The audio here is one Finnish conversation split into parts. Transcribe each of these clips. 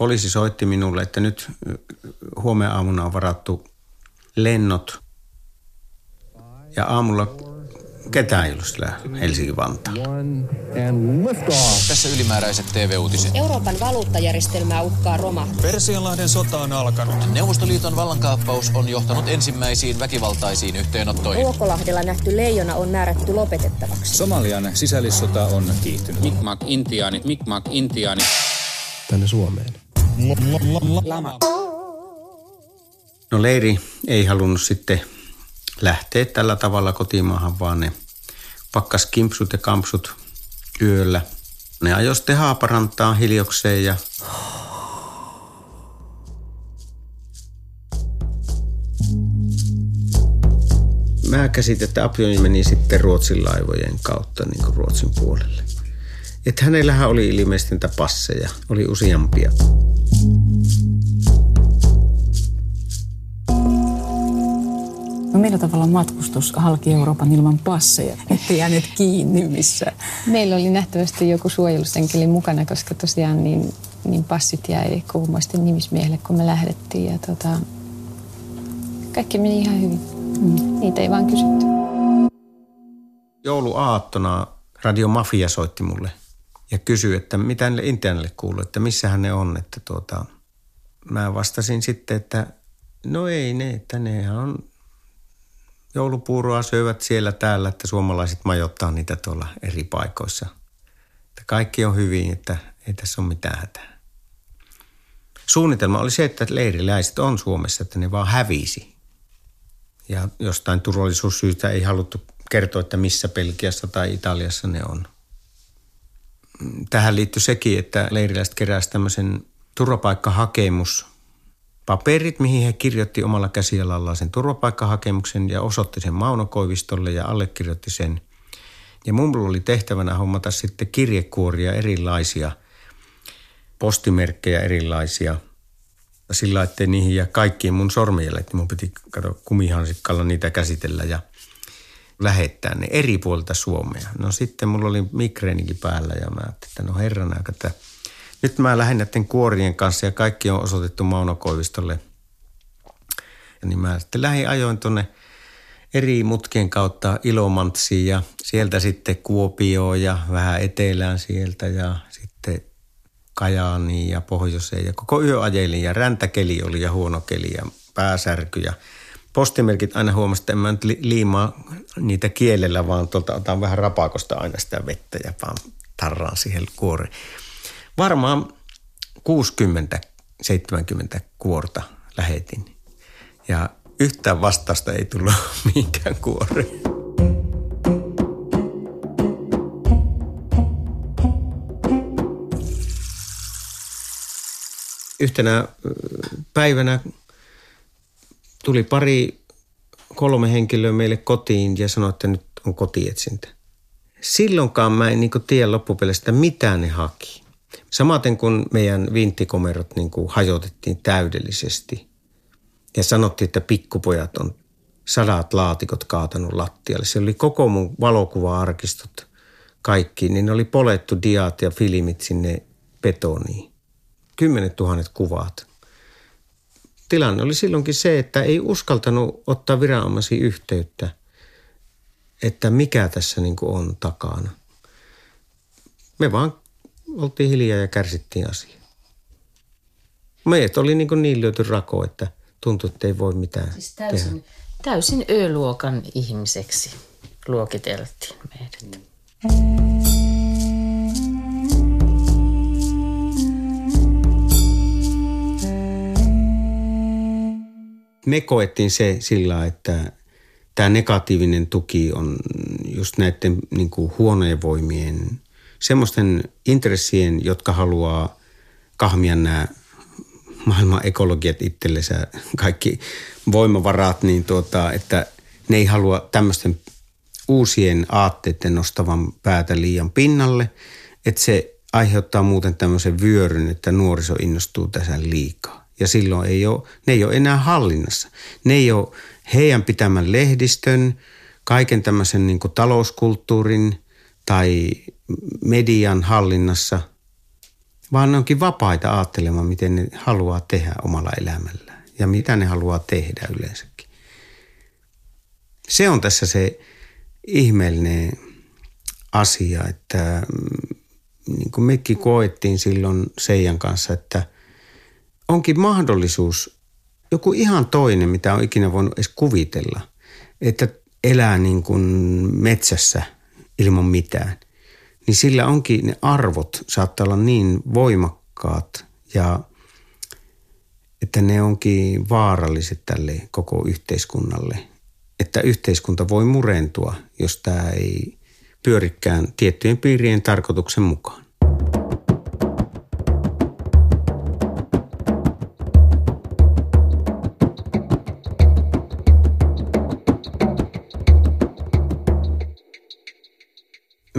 poliisi soitti minulle, että nyt huomenna aamuna on varattu lennot. Ja aamulla ketään ei ollut siellä Helsinki-Vantaa. Tässä ylimääräiset TV-uutiset. Euroopan valuuttajärjestelmää uhkaa roma. Persianlahden sota on alkanut. Neuvostoliiton vallankaappaus on johtanut ensimmäisiin väkivaltaisiin yhteenottoihin. Ruokolahdella nähty leijona on määrätty lopetettavaksi. Somalian sisällissota on kiihtynyt. Mikmak intiaanit, mikmak intiaanit. Tänne Suomeen. Lama. No leiri ei halunnut sitten lähteä tällä tavalla kotimaahan, vaan ne pakkas kimpsut ja kampsut yöllä. Ne ajoi sitten haaparantaa hiljokseen ja Mä käsitin, että Apioni meni sitten Ruotsin laivojen kautta niin kuin Ruotsin puolelle. Että hänellähän oli ilmeisesti niitä passeja, oli useampia. No millä tavalla matkustus halki Euroopan ilman passeja, ettei jääneet kiinni missään? Meillä oli nähtävästi joku suojelusenkeli mukana, koska tosiaan niin, niin passit jäi kuumoisesti nimismiehelle, kun me lähdettiin. Ja tota, kaikki meni ihan hyvin. Mm. Niitä ei vaan kysytty. Jouluaattona Radio Mafia soitti mulle ja kysyi, että mitä niille Intianille kuuluu, että missähän ne on. Että tuota, mä vastasin sitten, että no ei ne, että nehän on joulupuuroa syövät siellä täällä, että suomalaiset majoittaa niitä tuolla eri paikoissa. Että kaikki on hyvin, että ei tässä ole mitään hätää. Suunnitelma oli se, että leiriläiset on Suomessa, että ne vaan hävisi. Ja jostain turvallisuussyistä ei haluttu kertoa, että missä Belgiassa tai Italiassa ne on. Tähän liittyy sekin, että leiriläiset keräsivät tämmöisen turvapaikkahakemus paperit, mihin he kirjoitti omalla käsialallaan sen turvapaikkahakemuksen ja osoitti sen Mauno Koivistolle ja allekirjoitti sen. Ja mun oli tehtävänä hommata sitten kirjekuoria erilaisia, postimerkkejä erilaisia, sillä ettei niihin jää kaikkiin mun sormenjäljet. Mun piti katsoa kumihansikkalla niitä käsitellä ja lähettää ne eri puolilta Suomea. No sitten mulla oli migreenikin päällä ja mä ajattelin, että no herran aika, että – nyt mä lähden näiden kuorien kanssa ja kaikki on osoitettu Mauno Koivistolle. Ja niin mä sitten lähdin ajoin tuonne eri mutkien kautta Ilomantsiin ja sieltä sitten Kuopioon ja vähän etelään sieltä ja sitten Kajaaniin ja pohjoiseen ja koko yö ajelin ja räntäkeli oli ja huono keli ja pääsärky ja postimerkit aina huomasin, että en mä nyt liimaa niitä kielellä, vaan tuolta otan vähän rapakosta aina sitä vettä ja vaan tarraan siihen kuoreen varmaan 60-70 kuorta lähetin. Ja yhtään vastausta ei tullut mihinkään kuoreen. Yhtenä päivänä tuli pari, kolme henkilöä meille kotiin ja sanoi, että nyt on kotietsintä. Silloinkaan mä en niin tiedä loppupeleistä, mitä ne haki. Samaten kun meidän vinttikomerot niin kuin hajotettiin täydellisesti ja sanottiin, että pikkupojat on sadat laatikot kaatanut lattialle. Se oli koko mun valokuva-arkistot kaikki, niin ne oli polettu diat ja filmit sinne betoniin. Kymmenet tuhannet kuvat. Tilanne oli silloinkin se, että ei uskaltanut ottaa viranomaisiin yhteyttä, että mikä tässä niin kuin on takana. Me vaan oltiin hiljaa ja kärsittiin asiaa. Meidät oli niin, kuin niin lyöty rako, että tuntui, että ei voi mitään siis täysin, tehdä. Täysin ö-luokan ihmiseksi luokiteltiin meidät. Me koettiin se sillä, että tämä negatiivinen tuki on just näiden niin kuin huonojen voimien semmoisten intressien, jotka haluaa kahmia nämä maailman ekologiat itsellensä, kaikki voimavarat, niin tuota, että ne ei halua tämmöisten uusien aatteiden nostavan päätä liian pinnalle, että se aiheuttaa muuten tämmöisen vyöryn, että nuoriso innostuu tässä liikaa. Ja silloin ei ole, ne ei ole enää hallinnassa. Ne ei ole heidän pitämän lehdistön, kaiken tämmöisen niin talouskulttuurin tai median hallinnassa, vaan ne onkin vapaita ajattelemaan, miten ne haluaa tehdä omalla elämällään ja mitä ne haluaa tehdä yleensäkin. Se on tässä se ihmeellinen asia, että mm, niin kuin mekin koettiin silloin Seijan kanssa, että onkin mahdollisuus joku ihan toinen, mitä on ikinä voinut edes kuvitella, että elää niin kuin metsässä ilman mitään – niin sillä onkin ne arvot saattaa olla niin voimakkaat ja että ne onkin vaaralliset tälle koko yhteiskunnalle. Että yhteiskunta voi murentua, jos tämä ei pyörikään tiettyjen piirien tarkoituksen mukaan.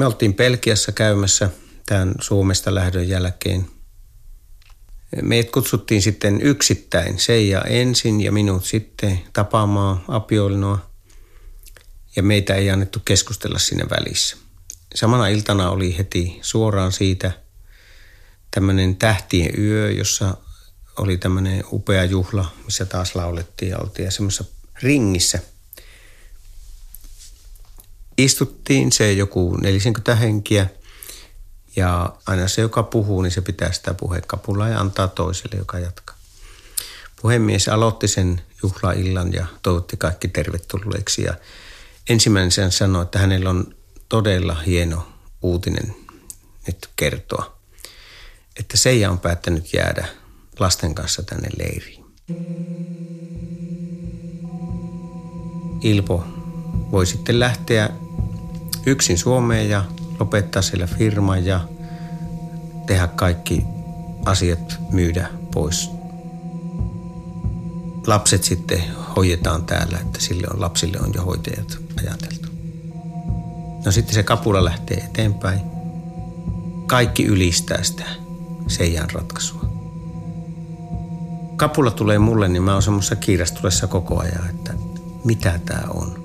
Me oltiin Pelkiässä käymässä tämän Suomesta lähdön jälkeen. Meidät kutsuttiin sitten yksittäin, Seija ensin ja minut sitten tapaamaan Apiolinoa. Ja meitä ei annettu keskustella siinä välissä. Samana iltana oli heti suoraan siitä tämmöinen tähtien yö, jossa oli tämmöinen upea juhla, missä taas laulettiin ja oltiin semmoisessa ringissä – istuttiin, se joku 40 henkiä ja aina se, joka puhuu, niin se pitää sitä puhekapulaa ja antaa toiselle, joka jatkaa. Puhemies aloitti sen juhlaillan ja toivotti kaikki tervetulleeksi ja ensimmäinen sen sanoi, että hänellä on todella hieno uutinen nyt kertoa, että Seija on päättänyt jäädä lasten kanssa tänne leiriin. Ilpo voi sitten lähteä yksin Suomeen ja lopettaa siellä firman ja tehdä kaikki asiat myydä pois. Lapset sitten hoidetaan täällä, että sille on, lapsille on jo hoitajat ajateltu. No sitten se kapula lähtee eteenpäin. Kaikki ylistää sitä Seijan ratkaisua. Kapula tulee mulle, niin mä oon semmoisessa kiirastulessa koko ajan, että mitä tämä on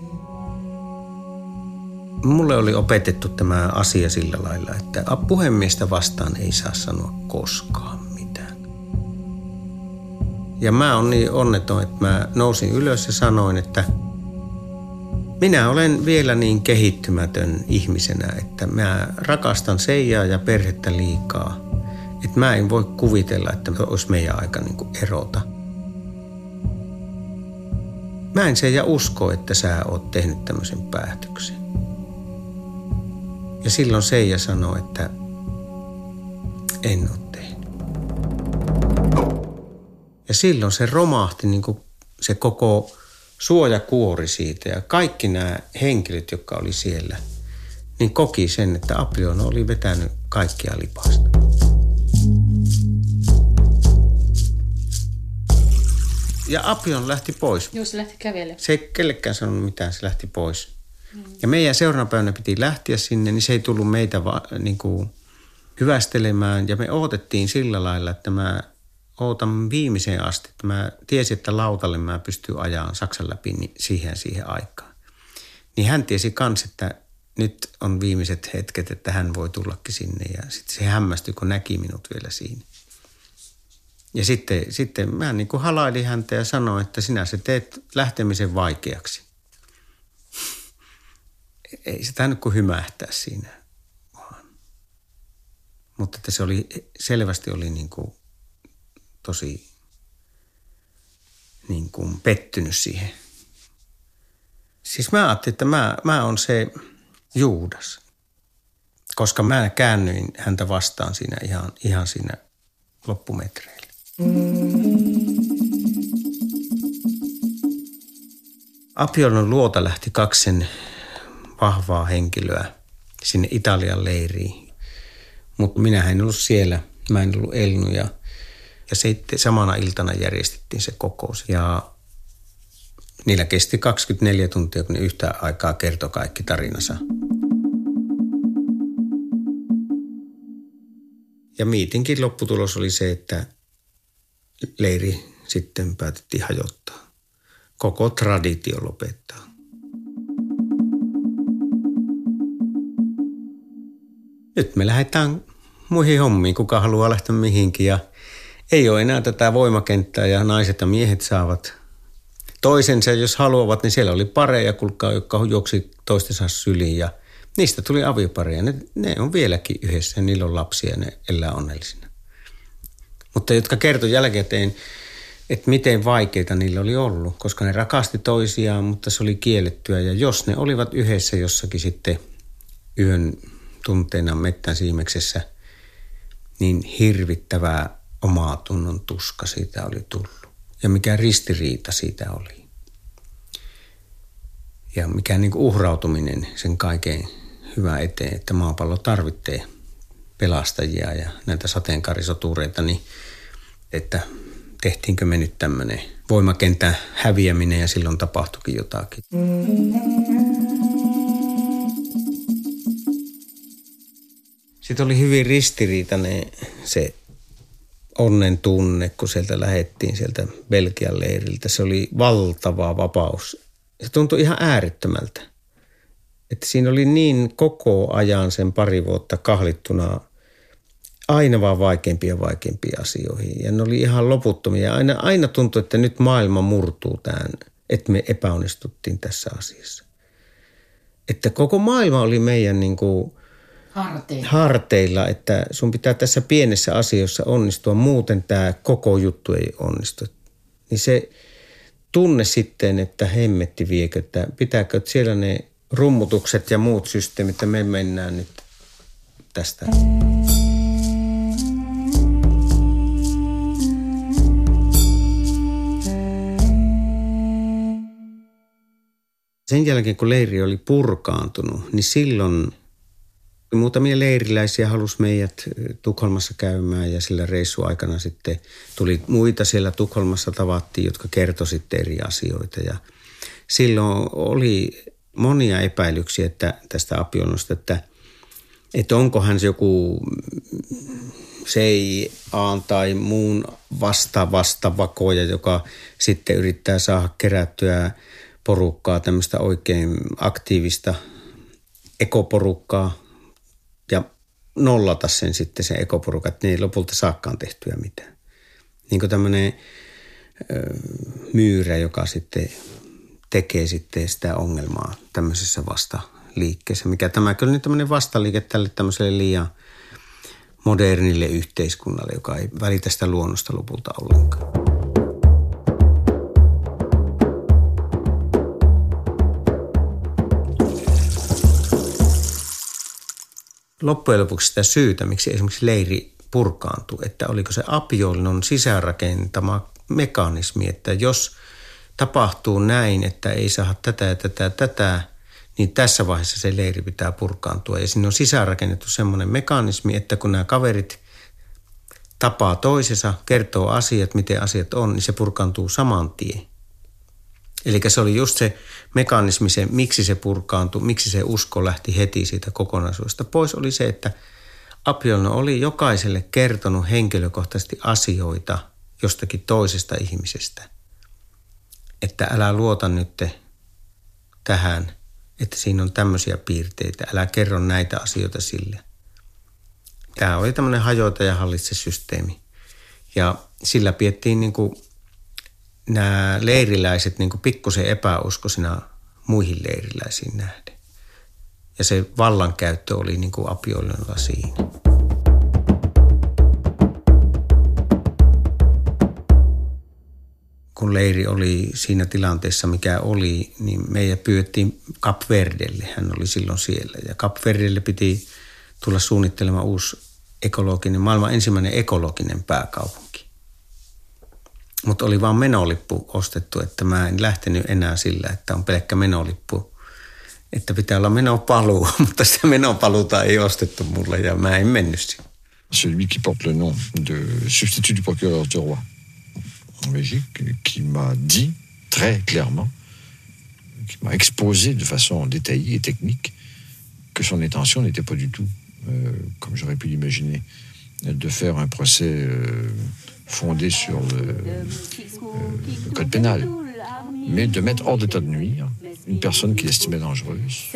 mulle oli opetettu tämä asia sillä lailla, että puhemiestä vastaan ei saa sanoa koskaan mitään. Ja mä on niin onneton, että mä nousin ylös ja sanoin, että minä olen vielä niin kehittymätön ihmisenä, että mä rakastan Seijaa ja perhettä liikaa. Että mä en voi kuvitella, että olisi meidän aika niin kuin erota. Mä en Seija usko, että sä oot tehnyt tämmöisen päätöksen. Ja silloin Seija sanoi, että en ole tehnyt. Ja silloin se romahti niin kuin se koko suojakuori siitä ja kaikki nämä henkilöt, jotka oli siellä, niin koki sen, että Apion oli vetänyt kaikkia lipasta. Ja Apion lähti pois. Joo, se lähti kävelemään. Se ei kellekään sanonut mitään, se lähti pois. Ja meidän seuraavana päivänä piti lähteä sinne, niin se ei tullut meitä va, niin kuin hyvästelemään. Ja me odotettiin sillä lailla, että mä ootan viimeiseen asti. Että mä tiesin, että lautalle mä pystyn ajamaan Saksan läpi niin siihen siihen aikaan. Niin hän tiesi kans, että nyt on viimeiset hetket, että hän voi tullakin sinne. Ja sitten se hämmästyi, kun näki minut vielä siinä. Ja sitten, sitten mä niin kuin halailin häntä ja sanoin, että sinä se teet lähtemisen vaikeaksi ei se tainnut kuin hymähtää siinä vaan. Mutta että se oli, selvästi oli niin kuin tosi niin kuin pettynyt siihen. Siis mä ajattelin, että mä, mä on se Juudas, koska mä käännyin häntä vastaan siinä ihan, ihan siinä loppumetreillä. Apiolon luota lähti kaksen vahvaa henkilöä sinne Italian leiriin. Mutta minä en ollut siellä, mä en ollut elnyt ja, ja sitten samana iltana järjestettiin se kokous. Ja niillä kesti 24 tuntia, kun ne yhtä aikaa kertoi kaikki tarinansa. Ja miitinkin lopputulos oli se, että leiri sitten päätettiin hajottaa. Koko traditio lopettaa. Nyt me lähdetään muihin hommiin, kuka haluaa lähteä mihinkin ja ei ole enää tätä voimakenttää ja naiset ja miehet saavat toisensa, jos haluavat, niin siellä oli pareja, kulkaa, jotka juoksi toistensa syliin ja niistä tuli aviopareja. Ne, ne on vieläkin yhdessä ja niillä on lapsia ja ne elää onnellisina. Mutta jotka kertoi jälkikäteen, että miten vaikeita niillä oli ollut, koska ne rakasti toisiaan, mutta se oli kiellettyä. Ja jos ne olivat yhdessä jossakin sitten yön tunteina mettän siimeksessä, niin hirvittävää omaa tunnon tuska siitä oli tullut. Ja mikä ristiriita siitä oli. Ja mikä niin uhrautuminen sen kaiken hyvä eteen, että maapallo tarvitsee pelastajia ja näitä sateenkaarisotureita, niin että tehtiinkö me nyt tämmöinen voimakentän häviäminen ja silloin tapahtuikin jotakin. Sitten oli hyvin ristiriitainen se onnen tunne, kun sieltä lähettiin sieltä Belgian leiriltä. Se oli valtava vapaus. Se tuntui ihan äärettömältä. Että siinä oli niin koko ajan sen pari vuotta kahlittuna aina vaan vaikeampia ja vaikeampia asioihin. Ja ne oli ihan loputtomia. Aina, aina tuntui, että nyt maailma murtuu tämän, että me epäonnistuttiin tässä asiassa. Että koko maailma oli meidän niin kuin harteilla. harteilla, että sun pitää tässä pienessä asiassa onnistua, muuten tämä koko juttu ei onnistu. Niin se tunne sitten, että hemmetti viekö, että pitääkö että siellä ne rummutukset ja muut systeemit, että me mennään nyt tästä. Sen jälkeen, kun leiri oli purkaantunut, niin silloin muutamia leiriläisiä halusi meidät Tukholmassa käymään ja sillä reissuaikana sitten tuli muita siellä Tukholmassa tavattiin, jotka kertoi sitten eri asioita. Ja silloin oli monia epäilyksiä että tästä apionnosta, että, että onkohan se joku CIA tai muun vastaavasta vakoja, joka sitten yrittää saada kerättyä porukkaa, tämmöistä oikein aktiivista ekoporukkaa nollata sen sitten se ekoporukka, että ne ei lopulta saakkaan tehtyä mitään. Niin kuin tämmöinen myyrä, joka sitten tekee sitten sitä ongelmaa tämmöisessä vastaliikkeessä. Mikä tämä kyllä nyt tämmöinen vastaliike tälle tämmöiselle liian modernille yhteiskunnalle, joka ei välitä sitä luonnosta lopulta ollenkaan. Loppujen lopuksi sitä syytä, miksi esimerkiksi leiri purkaantui, että oliko se apiollon sisäänrakentama mekanismi, että jos tapahtuu näin, että ei saa tätä ja tätä ja tätä, niin tässä vaiheessa se leiri pitää purkaantua. Ja sinne on sisäänrakennettu semmoinen mekanismi, että kun nämä kaverit tapaa toisensa, kertoo asiat, miten asiat on, niin se purkaantuu saman tien. Eli se oli just se mekanismi, se, miksi se purkaantui, miksi se usko lähti heti siitä kokonaisuudesta pois, oli se, että Apiollon oli jokaiselle kertonut henkilökohtaisesti asioita jostakin toisesta ihmisestä. Että älä luota nyt tähän, että siinä on tämmöisiä piirteitä, älä kerro näitä asioita sille. Tämä oli tämmöinen hajoita ja hallitse systeemi. Ja sillä piettiin niin kuin nämä leiriläiset niin pikkusen epäuskoisina muihin leiriläisiin nähden. Ja se vallankäyttö oli niin kuin apiollilla siinä. kun leiri oli siinä tilanteessa, mikä oli, niin meidän pyydettiin Kapverdelle. Hän oli silloin siellä. Ja Kapverdelle piti tulla suunnittelemaan uusi ekologinen, maailman ensimmäinen ekologinen pääkaupunki. Mutta oli vaan menolippu ostettu, että mä en lähtenyt enää sillä, että on pelkkä menolippu. Että pitää olla menopaluu, mutta sitä menopaluuta ei ostettu mulle ja mä en mennyt siihen. Celui qui porte le nom de substitut du procureur du roi en Belgique, qui m'a dit très clairement, qui m'a exposé de façon détaillée et technique que son intention n'était pas du tout, euh, comme j'aurais pu l'imaginer, de faire un procès euh, fondé sur le, euh, le, code pénal, mais de mettre hors d'état de nuire une personne qu'il estimait dangereuse.